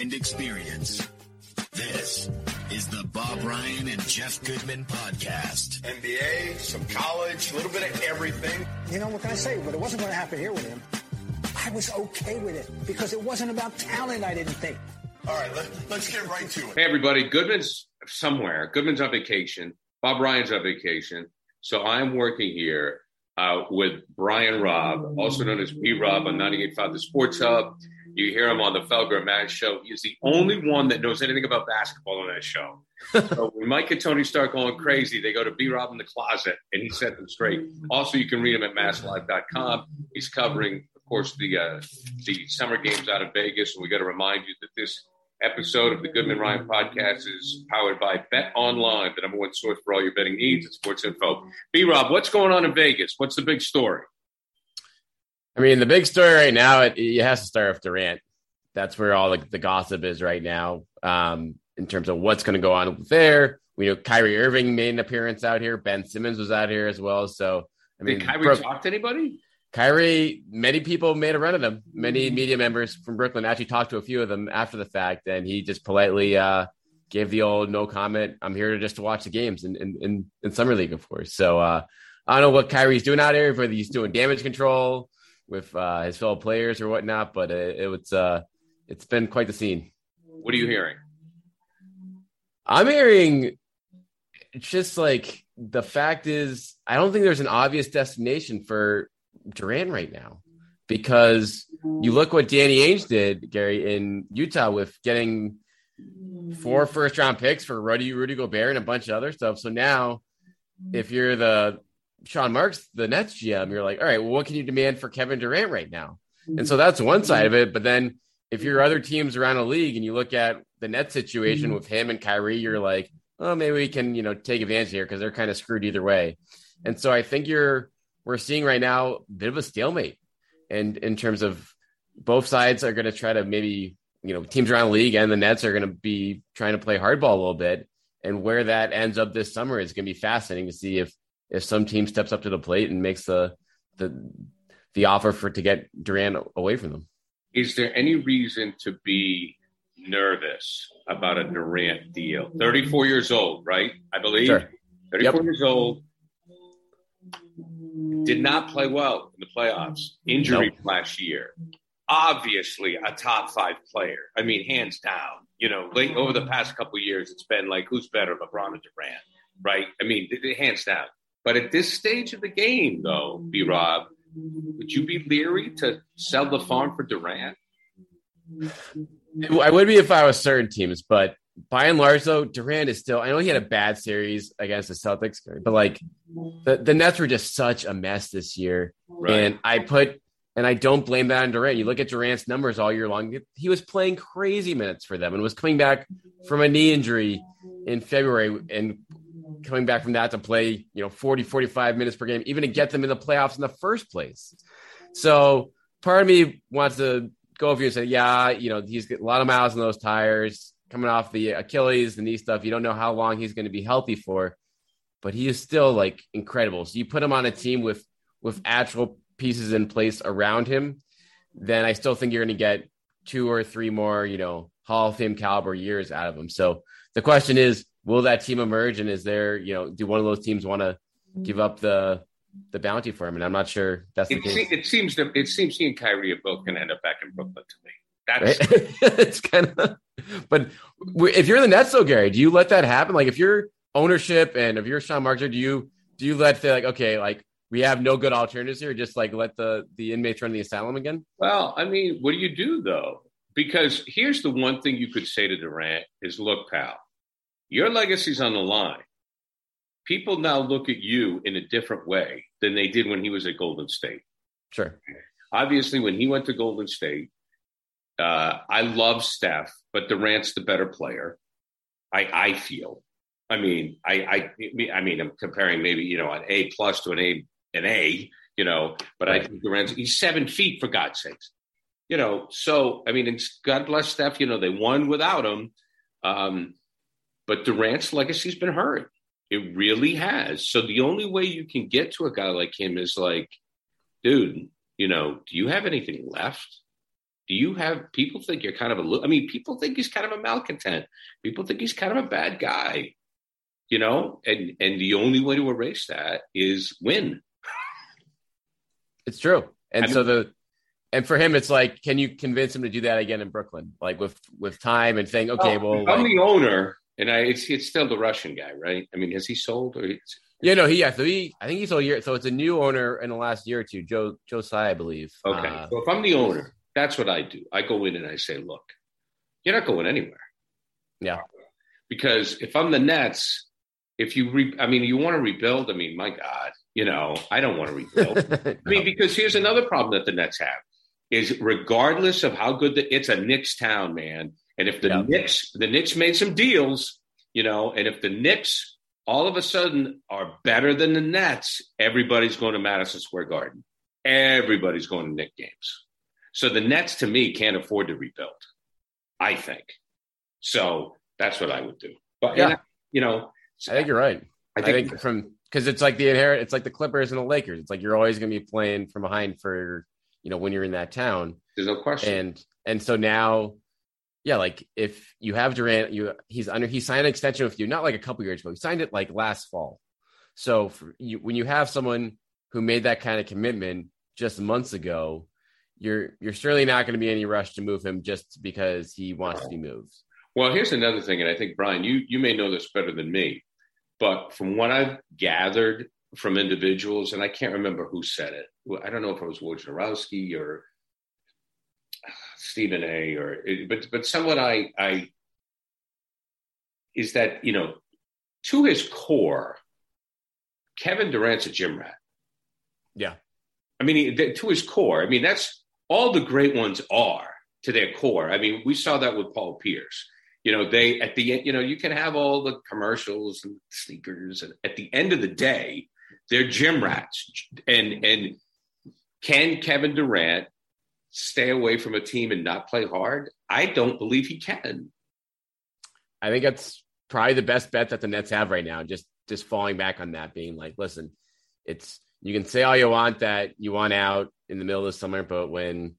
Combined experience. This is the Bob Ryan and Jeff Goodman podcast. NBA, some college, a little bit of everything. You know, what can I say? But it wasn't going to happen here with him. I was okay with it because it wasn't about talent, I didn't think. All right, let, let's get right to it. Hey, everybody. Goodman's somewhere. Goodman's on vacation. Bob Ryan's on vacation. So I'm working here uh, with Brian Robb, also known as B Rob on 98.5 The Sports Hub. You hear him on the Felger and Mazz show. He's the only one that knows anything about basketball on that show. so when Mike and Tony start going crazy, they go to B Rob in the closet and he set them straight. Also, you can read him at masslive.com. He's covering, of course, the uh, the summer games out of Vegas. And we got to remind you that this episode of the Goodman Ryan podcast is powered by Bet Online, the number one source for all your betting needs and sports info. B Rob, what's going on in Vegas? What's the big story? I mean, the big story right now, it, it has to start with Durant. That's where all the, the gossip is right now um, in terms of what's going to go on there. We know Kyrie Irving made an appearance out here. Ben Simmons was out here as well. So, I mean, Did Kyrie talk to anybody? Kyrie, many people made a run at him. Many media members from Brooklyn actually talked to a few of them after the fact, and he just politely uh, gave the old no comment. I'm here to just to watch the games in in, in, in summer league, of course. So uh, I don't know what Kyrie's doing out here, whether he's doing damage control with uh, his fellow players or whatnot, but it, it was uh, it's been quite the scene. What are you hearing? I'm hearing it's just like the fact is, I don't think there's an obvious destination for Durant right now because you look what Danny Ainge did, Gary, in Utah with getting four first round picks for Rudy, Rudy Gobert and a bunch of other stuff. So now, if you're the Sean Marks, the Nets GM, you're like, all right, well, what can you demand for Kevin Durant right now? And mm-hmm. so that's one side of it. But then if you're mm-hmm. other teams around the league and you look at the net situation mm-hmm. with him and Kyrie, you're like, oh, maybe we can, you know, take advantage here because they're kind of screwed either way. And so I think you're we're seeing right now a bit of a stalemate. And in terms of both sides are going to try to maybe, you know, teams around the league and the Nets are going to be trying to play hardball a little bit. And where that ends up this summer is going to be fascinating to see if if some team steps up to the plate and makes the the the offer for to get Durant away from them. Is there any reason to be nervous about a Durant deal? 34 years old, right? I believe. Sure. 34 Yep. years old. Did not play well in the playoffs. Injury Nope. last year. Obviously, a top five player. I mean, hands down. You know, late over the past couple of years, it's been like, who's better, LeBron or Durant? Right? I mean, hands down. But at this stage of the game, though, B Rob, would you be leery to sell the farm for Durant? I would be if I was certain teams, but by and large, though, Durant is still. I know he had a bad series against the Celtics, but like the, the Nets were just such a mess this year. Right. And I put, and I don't blame that on Durant. You look at Durant's numbers all year long, he was playing crazy minutes for them and was coming back from a knee injury in February and coming back from that to play, you know, 40, 45 minutes per game, even to get them in the playoffs in the first place. So part of me wants to go over you and say, yeah, you know, he's got a lot of miles on those tires coming off the Achilles, the knee stuff. You don't know how long he's going to be healthy for, but he is still like incredible. So you put him on a team with with actual pieces in place around him, then I still think you're going to get two or three more, you know, Hall of Fame caliber years out of him. So the question is, will that team emerge? And is there, you know, do one of those teams want to mm-hmm. give up the the bounty for him, and I'm not sure that's the It, case. se- it seems to, it seems he and Kyrie are both going to end up back in Brooklyn to me. That's right? it's kind of, but if you're the Nets, though, Gary, do you let that happen? Like, if you're ownership and if you're Sean Marks, do you do you let the like, okay, like we have no good alternatives here, just like let the the inmates run the asylum again? Well, I mean, what do you do though? Because here's the one thing you could say to Durant is, look, pal, your legacy's on the line. People now look at you in a different way than they did when he was at Golden State. Sure. Obviously, when he went to Golden State, uh, I love Steph, but Durant's the better player. I, I feel. I mean, I, I, I mean, I'm comparing maybe you know an A plus to an A, an A, you know, but I think Durant's he's seven feet for God's sakes, you know. So I mean, it's, God bless Steph. You know, they won without him, um, but Durant's legacy's been hurt. It really has. So the only way you can get to a guy like him is like, dude, you know, do you have anything left? Do you have people think you're kind of a? I mean, people think he's kind of a malcontent. People think he's kind of a bad guy. You know, and and the only way to erase that is win. It's true. And I so the and for him, it's like, can you convince him to do that again in Brooklyn? Like with with time and saying, okay, oh, well, if I'm like, the owner, and I it's it's still the Russian guy, right? I mean, has he sold or yeah, no, he yeah. So he, I think he's a year. So it's a new owner in the last year or two, Joe Josiah, I believe. okay? Uh, so if I'm the owner, that's what I do. I go in and I say, look, you're not going anywhere. Yeah. Because if I'm the Nets, if you re- I mean, you want to rebuild. I mean, my God, you know, I don't want to rebuild. I mean, because here's another problem that the Nets have is regardless of how good the it's a Knicks town, man. And if the Yeah. Knicks the Knicks made some deals, you know, and if the Knicks all of a sudden are better than the Nets, everybody's going to Madison Square Garden. Everybody's going to Knick games. So the Nets to me can't afford to rebuild. I think. So that's what I would do. But Yeah. and, you know, I think you're right. I I think, think, from because it's like the inherent, it's like the Clippers and the Lakers. It's like you're always going to be playing from behind for you know when you're in that town, there's no question. and and so now, yeah, like if you have Durant, you he's under he signed an extension with you, not like a couple years ago. He signed it like last fall. So for you, when you have someone who made that kind of commitment just months ago, you're you're certainly not going to be any rush to move him just because he wants to be moved. Well, here's another thing, and I think Brian, you you may know this better than me, but from what I've gathered from individuals, and I can't remember who said it. I don't know if it was Wojnarowski or Stephen A. or but but someone I I is that you know to his core, Kevin Durant's a gym rat. Yeah. I mean, he, to his core. I mean, that's all the great ones are to their core. I mean, we saw that with Paul Pierce. You know, they at the end, you know, you can have all the commercials and sneakers, and at the end of the day, they're gym rats. And and can Kevin Durant stay away from a team and not play hard? I don't believe he can. I think that's probably the best bet that the Nets have right now. Just just falling back on that, being like, listen, it's you can say all you want that you want out in the middle of the summer, but when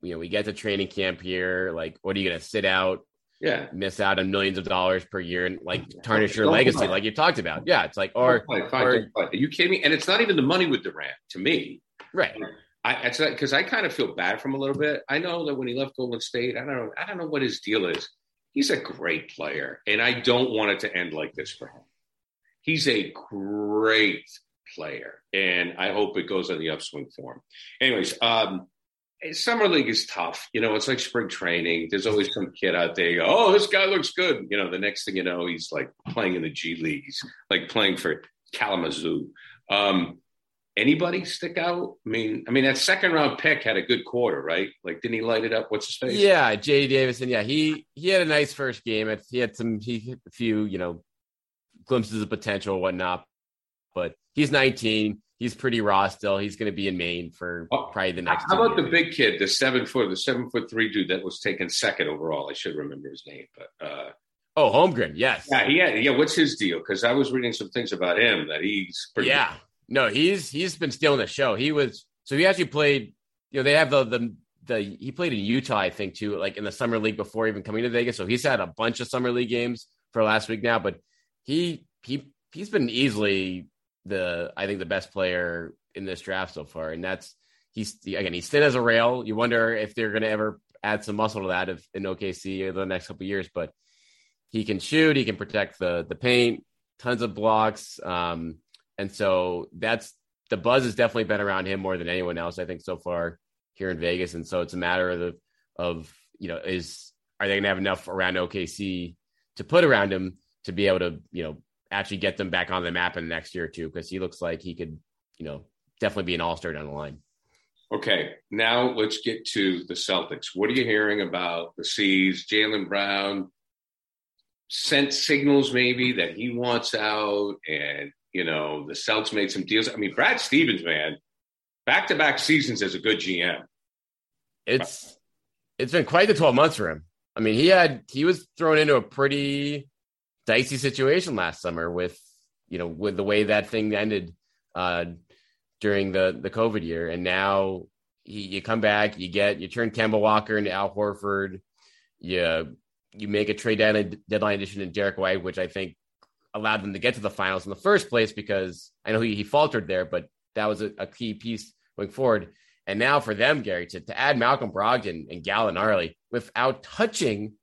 you know we get to training camp here, like, what are you going to sit out, Yeah. miss out on millions of dollars per year, and like tarnish your Don't legacy, play. like you talked about? Yeah, it's like or fine, fine, or- Are you kidding me? And it's not even the money with Durant to me. right. I because I kind of feel bad for him a little bit. I know that when he left Golden State, I don't know, I don't know what his deal is. He's a great player, and I don't want it to end like this for him. He's a great player, and I hope it goes on the upswing for him. Anyways, um, summer league is tough. You know, it's like spring training. There's always some kid out there. Go, oh, this guy looks good. You know, the next thing you know, he's like playing in the G leagues, like playing for Kalamazoo. Um, anybody stick out? I mean, I mean that second round pick had a good quarter, right? Like, didn't he light it up? What's his face? Yeah, J.D. Davison. Yeah, he he had a nice first game. He had some he a few you know glimpses of potential, whatnot. But he's 19. He's pretty raw still. He's going to be in Maine for Oh, probably the next. How about the big kid, the seven foot, the seven foot three dude that was taken second overall? I should remember his name, but uh, Oh, Holmgren. Yes. yeah, he had, yeah. What's his deal? Because I was reading some things about him that he's pretty. Yeah. No, he's he's been stealing the show. He was so he actually played. You know, they have the the the he played in Utah, I think, too, like in the summer league before even coming to Vegas. So he's had a bunch of summer league games for last week now. But he he he's been easily the I think the best player in this draft so far, and that's he's again he's thin as a rail. You wonder if they're going to ever add some muscle to that if in OKC over the next couple years, but he can shoot, he can protect the the paint, tons of blocks, um, and so that's the buzz has definitely been around him more than anyone else I think so far here in Vegas, and so it's a matter of the, of you know is are they to have enough around OKC to put around him to be able to you know actually get them back on the map in the next year or two because he looks like he could you know definitely be an all star down the line. Okay, now let's get to the Celtics. What are you hearing about the C's? Jaylen Brown sent signals maybe that he wants out, and you know the Celtics made some deals. I mean, Brad Stevens, man, back to back seasons as a good GM. It's it's been quite the twelve months for him. I mean, he had he was thrown into a pretty dicey situation last summer with you know with the way that thing ended uh, during the the COVID year, and now he, you come back, you get you turn Kemba Walker into Al Horford, you you make a trade deadline, deadline addition in Derrick White, which I think allowed them to get to the finals in the first place because I know he, he faltered there, but that was a, a key piece going forward. And now for them, Gary, to, to add Malcolm Brogdon and Gallinari without touching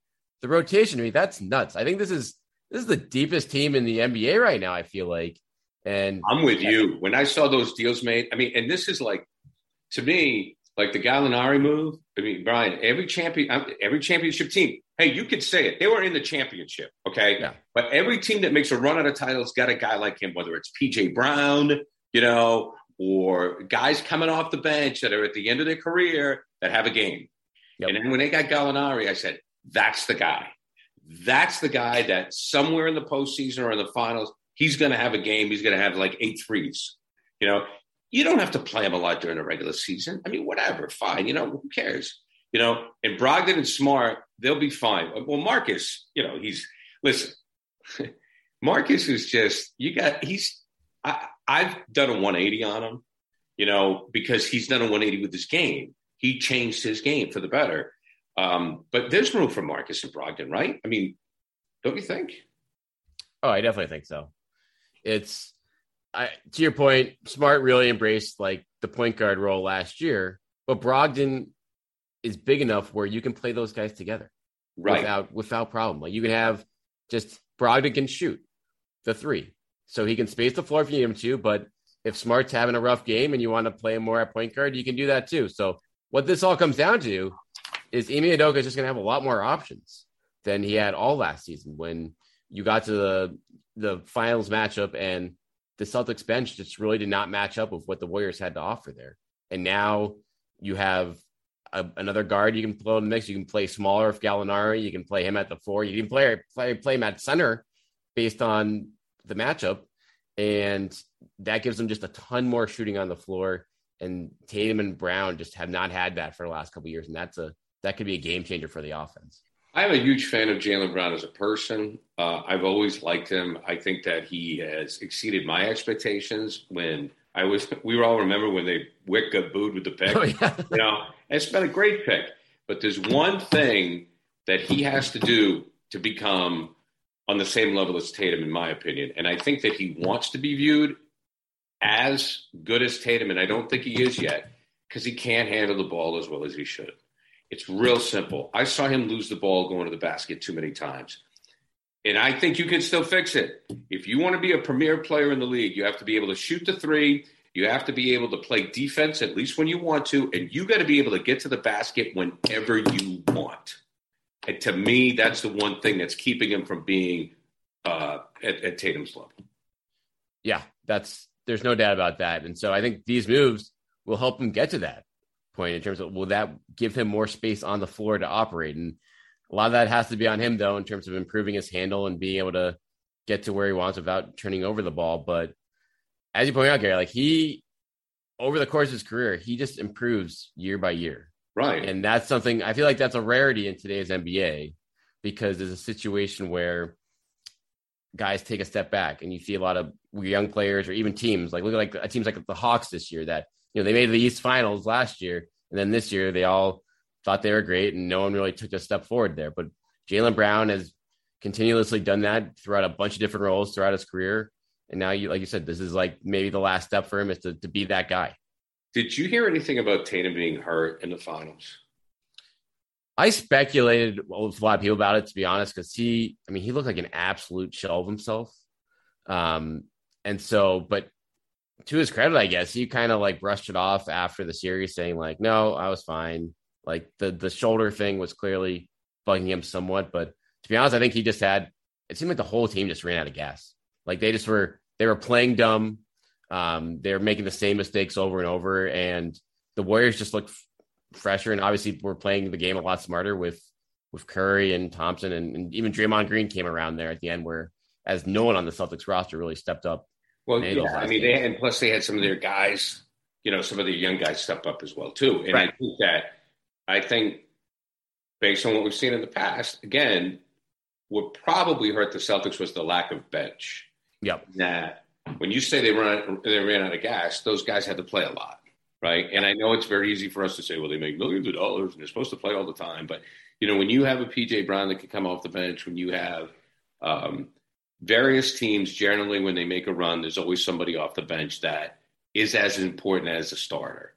the rotation, I mean, that's nuts. I think this is this is the deepest team in the NBA right now, I feel like. And I'm with you. When I saw those deals made, I mean, and this is like to me, like the Gallinari move. I mean, Brian, every champion, every championship team. Hey, you could say it. They were in the championship, okay? Yeah. But every team that makes a run at a title's got a guy like him, whether it's PJ Brown, you know, or guys coming off the bench that are at the end of their career that have a game. Yep. And then when they got Gallinari, I said, that's the guy. That's the guy that somewhere in the postseason or in the finals, he's going to have a game. He's going to have like eight threes. You know, you don't have to play him a lot during the regular season. I mean, whatever, fine. You know, who cares? You know, and Brogdon and Smart, they'll be fine. Well, Marcus, you know, he's listen. Marcus is just you got. He's I, I've done a 180 on him, you know, because he's done a 180 with his game. He changed his game for the better. Um, but there's room for Marcus and Brogdon, right? I mean, don't you think? Oh, I definitely think so. It's I, to your point, Smart really embraced like the point guard role last year, but Brogdon is big enough where you can play those guys together, right? Without without problem. Like you can have just Brogdon can shoot the three, so he can space the floor if you need him to. But if Smart's having a rough game and you want to play him more at point guard, you can do that too. So what this all comes down to is Ime Udoka is just going to have a lot more options than he had all last season when you got to the the finals matchup and the Celtics bench just really did not match up with what the Warriors had to offer there. And now you have a, another guard you can throw in the mix. You can play smaller if Gallinari. You can play him at the four. You can play play play him at center based on the matchup, and that gives them just a ton more shooting on the floor. And Tatum and Brown just have not had that for the last couple years, and that's a that could be a game changer for the offense. I'm a huge fan of Jaylen Brown as a person. Uh, I've always liked him. I think that he has exceeded my expectations. When I was, we all remember when they Wyc got booed with the pick. Oh, yeah. You know, it's been a great pick. But there's one thing that he has to do to become on the same level as Tatum, in my opinion. And I think that he wants to be viewed as good as Tatum, and I don't think he is yet because he can't handle the ball as well as he should. It's real simple. I saw him lose the ball going to the basket too many times. And I think you can still fix it. If you want to be a premier player in the league, you have to be able to shoot the three. You have to be able to play defense at least when you want to. And you got to be able to get to the basket whenever you want. And to me, that's the one thing that's keeping him from being uh, at, at Tatum's level. Yeah, that's there's no doubt about that. And so I think these moves will help him get to that point in terms of will that give him more space on the floor to operate? And a lot of that has to be on him though, in terms of improving his handle and being able to get to where he wants without turning over the ball. But as you point out, Gary, like he over the course of his career, he just improves year by year. Right. And that's something I feel like that's a rarity in today's NBA because there's a situation where guys take a step back and you see a lot of young players or even teams like look at like teams like the Hawks this year that you know, they made the East Finals last year, and then this year they all thought they were great, and no one really took a step forward there. But Jaylen Brown has continuously done that throughout a bunch of different roles throughout his career, And now you, like you said, this is like maybe the last step for him is to, to be that guy. Did you hear anything about Tatum being hurt in the finals? I speculated with a lot of people about it, to be honest, because he, I mean, he looked like an absolute shell of himself. Um, and so, but to his credit, I guess he kind of like brushed it off after the series, saying like, "No, I was fine." Like the the shoulder thing was clearly bugging him somewhat, but to be honest, I think he just had. It seemed like the whole team just ran out of gas. Like they just were they were playing dumb. Um, they're making the same mistakes over and over, and the Warriors just looked fresher. And obviously, we're playing the game a lot smarter with with Curry and Thompson, and, and even Draymond Green came around there at the end, where as no one on the Celtics roster really stepped up. Well, yeah, I mean, they and plus they had some of their guys, you know, some of the young guys step up as well too. And right. I think that I think based on what we've seen in the past, again, what probably hurt the Celtics was the lack of bench. Yep. That when you say they run they ran out of gas, those guys had to play a lot, right? And I know it's very easy for us to say, well, they make millions of dollars and they're supposed to play all the time, but you know, when you have a PJ Brown that can come off the bench, when you have um, various teams generally when they make a run, there's always somebody off the bench that is as important as a starter.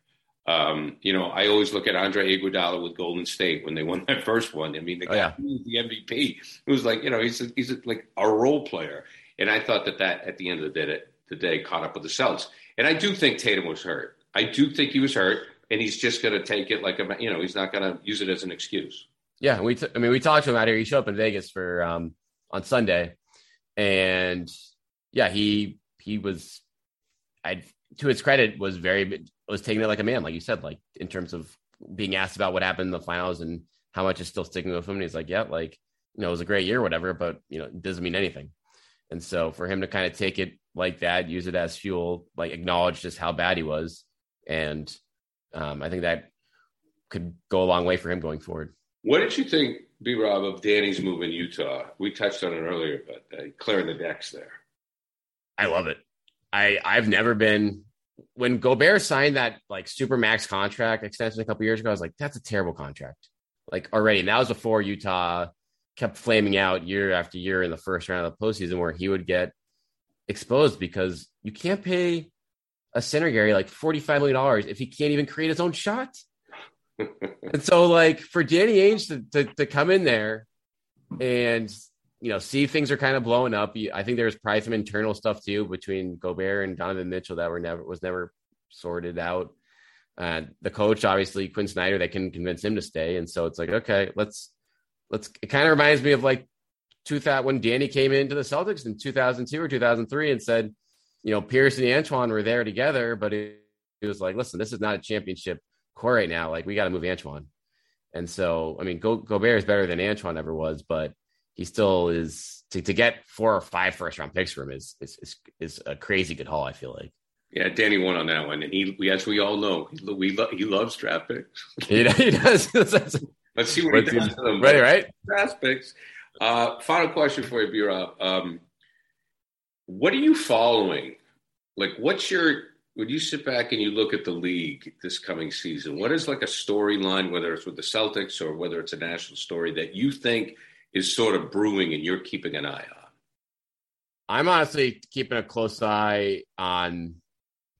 Um, you know, I always look at Andre Iguodala with Golden State when they won that first one. I mean, the oh, guy oh, yeah. the MVP. It was like, you know, he's a, he's a, like a role player, and I thought that that at the end of the day, the day caught up with the Celtics. And I do think Tatum was hurt. I do think he was hurt, and he's just going to take it like a, you know, he's not going to use it as an excuse. Yeah, we. T- I mean, we talked to him out here. He showed up in Vegas for um, on Sunday, and yeah, he he was, I to his credit, was very was taking it like a man, like you said, like in terms of being asked about what happened in the finals and how much is still sticking with him. And he's like, yeah, like you know, it was a great year, whatever, but you know, it doesn't mean anything. And so for him to kind of take it like that, use it as fuel, like acknowledge just how bad he was, and um, I think that could go a long way for him going forward. What did you think B Rob of Danny's move in Utah. We touched on it earlier, but uh, clearing the decks there. I love it. I I've never been when Gobert signed that like super max contract extension a couple years ago. I was like, that's a terrible contract. Like already, and that was before Utah kept flaming out year after year in the first round of the postseason, where he would get exposed because you can't pay a center Gary like forty five million dollars if he can't even create his own shot and so, like for Danny Ainge to, to, to come in there and you know see things are kind of blowing up. I think there's probably some internal stuff too between Gobert and Donovan Mitchell that were never was never sorted out. And the coach, obviously Quin Snyder, they can convince him to stay, and so it's like okay, let's let's. It kind of reminds me of like 2000 when Danny came into the Celtics in 2002 or 2003 and said, you know, Pierce and Antoine were there together, but it, it was like, listen, this is not a championship core right now. Like we got to move Antoine. And so, I mean, Go- Gobert is better than Antoine ever was, but he still is to, to get four or five first round picks for him is, is, is, is a crazy good haul. I feel like. Yeah, Danny won on that one, and he, as we all know, he, we lo- he loves draft picks. he, he does. Let's see what he does. Them, right, right. Aspects. Uh, final question for you, B. Rob. Um, what are you following? Like, what's your when you sit back and you look at the league this coming season, what is like a storyline, whether it's with the Celtics or whether it's a national story that you think is sort of brewing and you're keeping an eye on? I'm honestly keeping a close eye on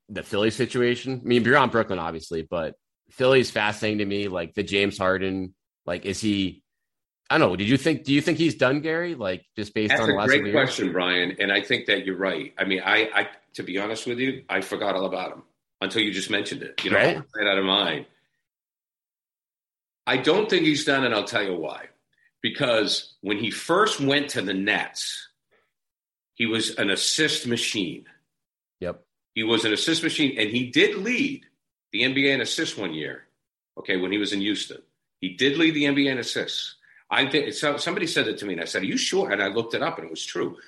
the Philly situation. I mean, you're on Brooklyn, obviously, but Philly's fascinating to me. Like the James Harden, like is he? I don't know. Did you think? Do you think he's done, Gary? Like just based That's on a the great question, Brian. And I think that you're right. I mean, I, I to be honest with you, I forgot all about him until you just mentioned it. You know, right, right out of mind. I don't think he's done, and I'll tell you why. Because when he first went to the Nets, he was an assist machine. Yep. He was an assist machine, and he did lead the NBA in assists one year. Okay, when he was in Houston, he did lead the NBA in assists. I think so, somebody said it to me, and I said, "Are you sure?" And I looked it up, and it was true.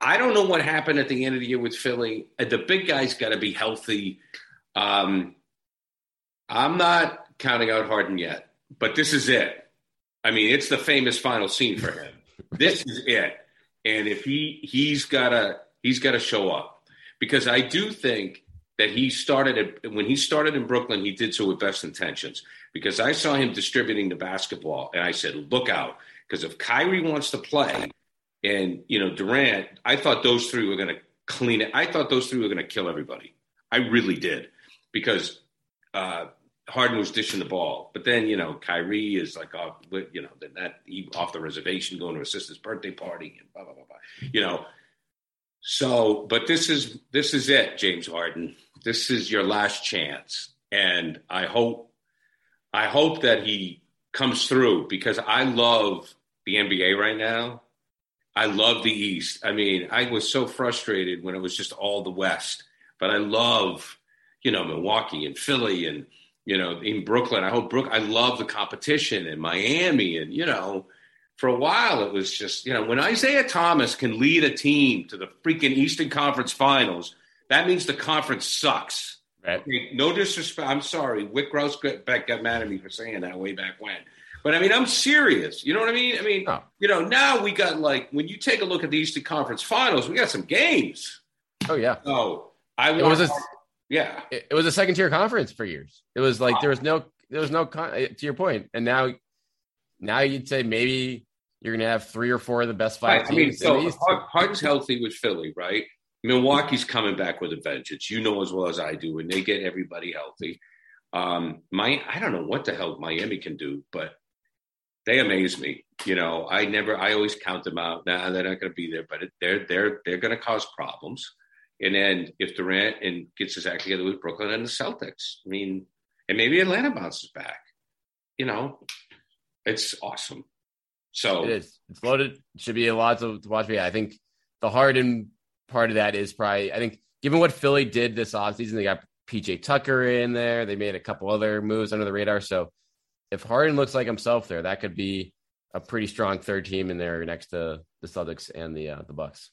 I don't know what happened at the end of the year with Philly. Uh, the big guy's got to be healthy. Um, I'm not counting out Harden yet, but this is it. I mean, it's the famous final scene for him. this is it. And if he he's gotta he's gotta show up because I do think that he started at, when he started in Brooklyn, he did so with best intentions because I saw him distributing the basketball and I said, look out because if Kyrie wants to play and you know Durant. I thought those three were going to clean it. I thought those three were going to kill everybody. I really did because uh, Harden was dishing the ball, but then you know Kyrie is like off, you know, then that he off the reservation going to his sister's birthday party and blah blah blah blah. You know, so but this is this is it, James Harden. This is your last chance, and I hope I hope that he comes through because I love the NBA right now. I love the East. I mean, I was so frustrated when it was just all the West, but I love, you know, Milwaukee and Philly and you know, in Brooklyn. I hope Brook. I love the competition in Miami, and you know, for a while it was just you know when Isaiah Thomas can lead a team to the freaking Eastern Conference Finals, that means the conference sucks. Right. Okay, no disrespect. I'm sorry. Wyc Grouse got, got mad at me for saying that way back when. But I mean, I'm serious. You know what I mean? I mean, Oh. you know, now we got like when you take a look at the Eastern Conference Finals, we got some games. Oh yeah. So I It was a yeah, it, it was a second tier conference for years. It was like there was no there was no con- eh, to your point. and now now you'd say maybe you're gonna have three or four of the best five Right. I mean, teams. so Harden's healthy with Philly, right? Milwaukee's coming back with a vengeance. You know as well as I do, and they get everybody healthy. Um, my, I don't know what the hell Miami can do, but they amaze me. You know, I never, I always count them out. Nah, they're not going to be there, but they're they're they're going to cause problems. And then if Durant and gets his act together with Brooklyn and the Celtics, I mean, and maybe Atlanta bounces back. You know, it's awesome. So It is. It's loaded. Should be a lot to, to watch. Yeah, I think the Harden part of that is probably, I think, given what Philly did this offseason, they got PJ Tucker in there. They made a couple other moves under the radar. So if Harden looks like himself there, that could be a pretty strong third team in there next to the Celtics and the uh, the Bucks.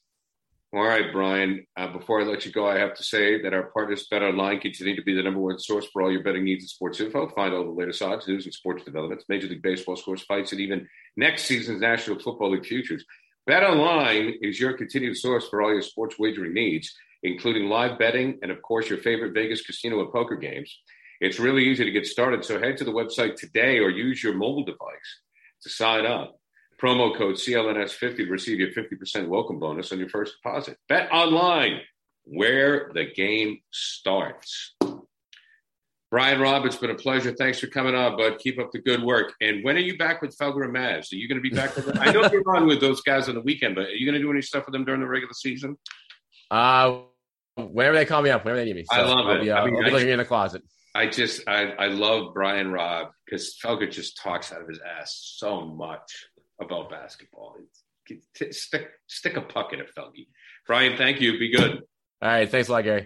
All right, Brian. Uh, before I let you go, I have to say that our partners Bet Online continue to be the number one source for all your betting needs and sports info. Find all the latest odds, news, and sports developments, Major League Baseball scores, fights, and even next season's National Football League futures. Bet Online is your continued source for all your sports wagering needs, including live betting and, of course, your favorite Vegas casino and poker games. It's really easy to get started, so head to the website today or use your mobile device to sign up. Promo code CLNS50 to receive your 50% welcome bonus on your first deposit. Bet online, where the game starts. Brian Robb, it's been a pleasure. Thanks for coming on, bud. Keep up the good work. And when are you back with Felger and Mazz? Are you going to be back with them? I know you're on with those guys on the weekend, but are you going to do any stuff with them during the regular season? Uh, whenever they call me up, whenever they need me. I love I'll it. Be, uh, I mean, I'll be I- looking in the closet. I just, I, I love Brian Robb because Felger just talks out of his ass so much about basketball. It's- Stick, stick a puck in it, Felgy. Brian, thank you. Be good. All right. Thanks a lot, Gary.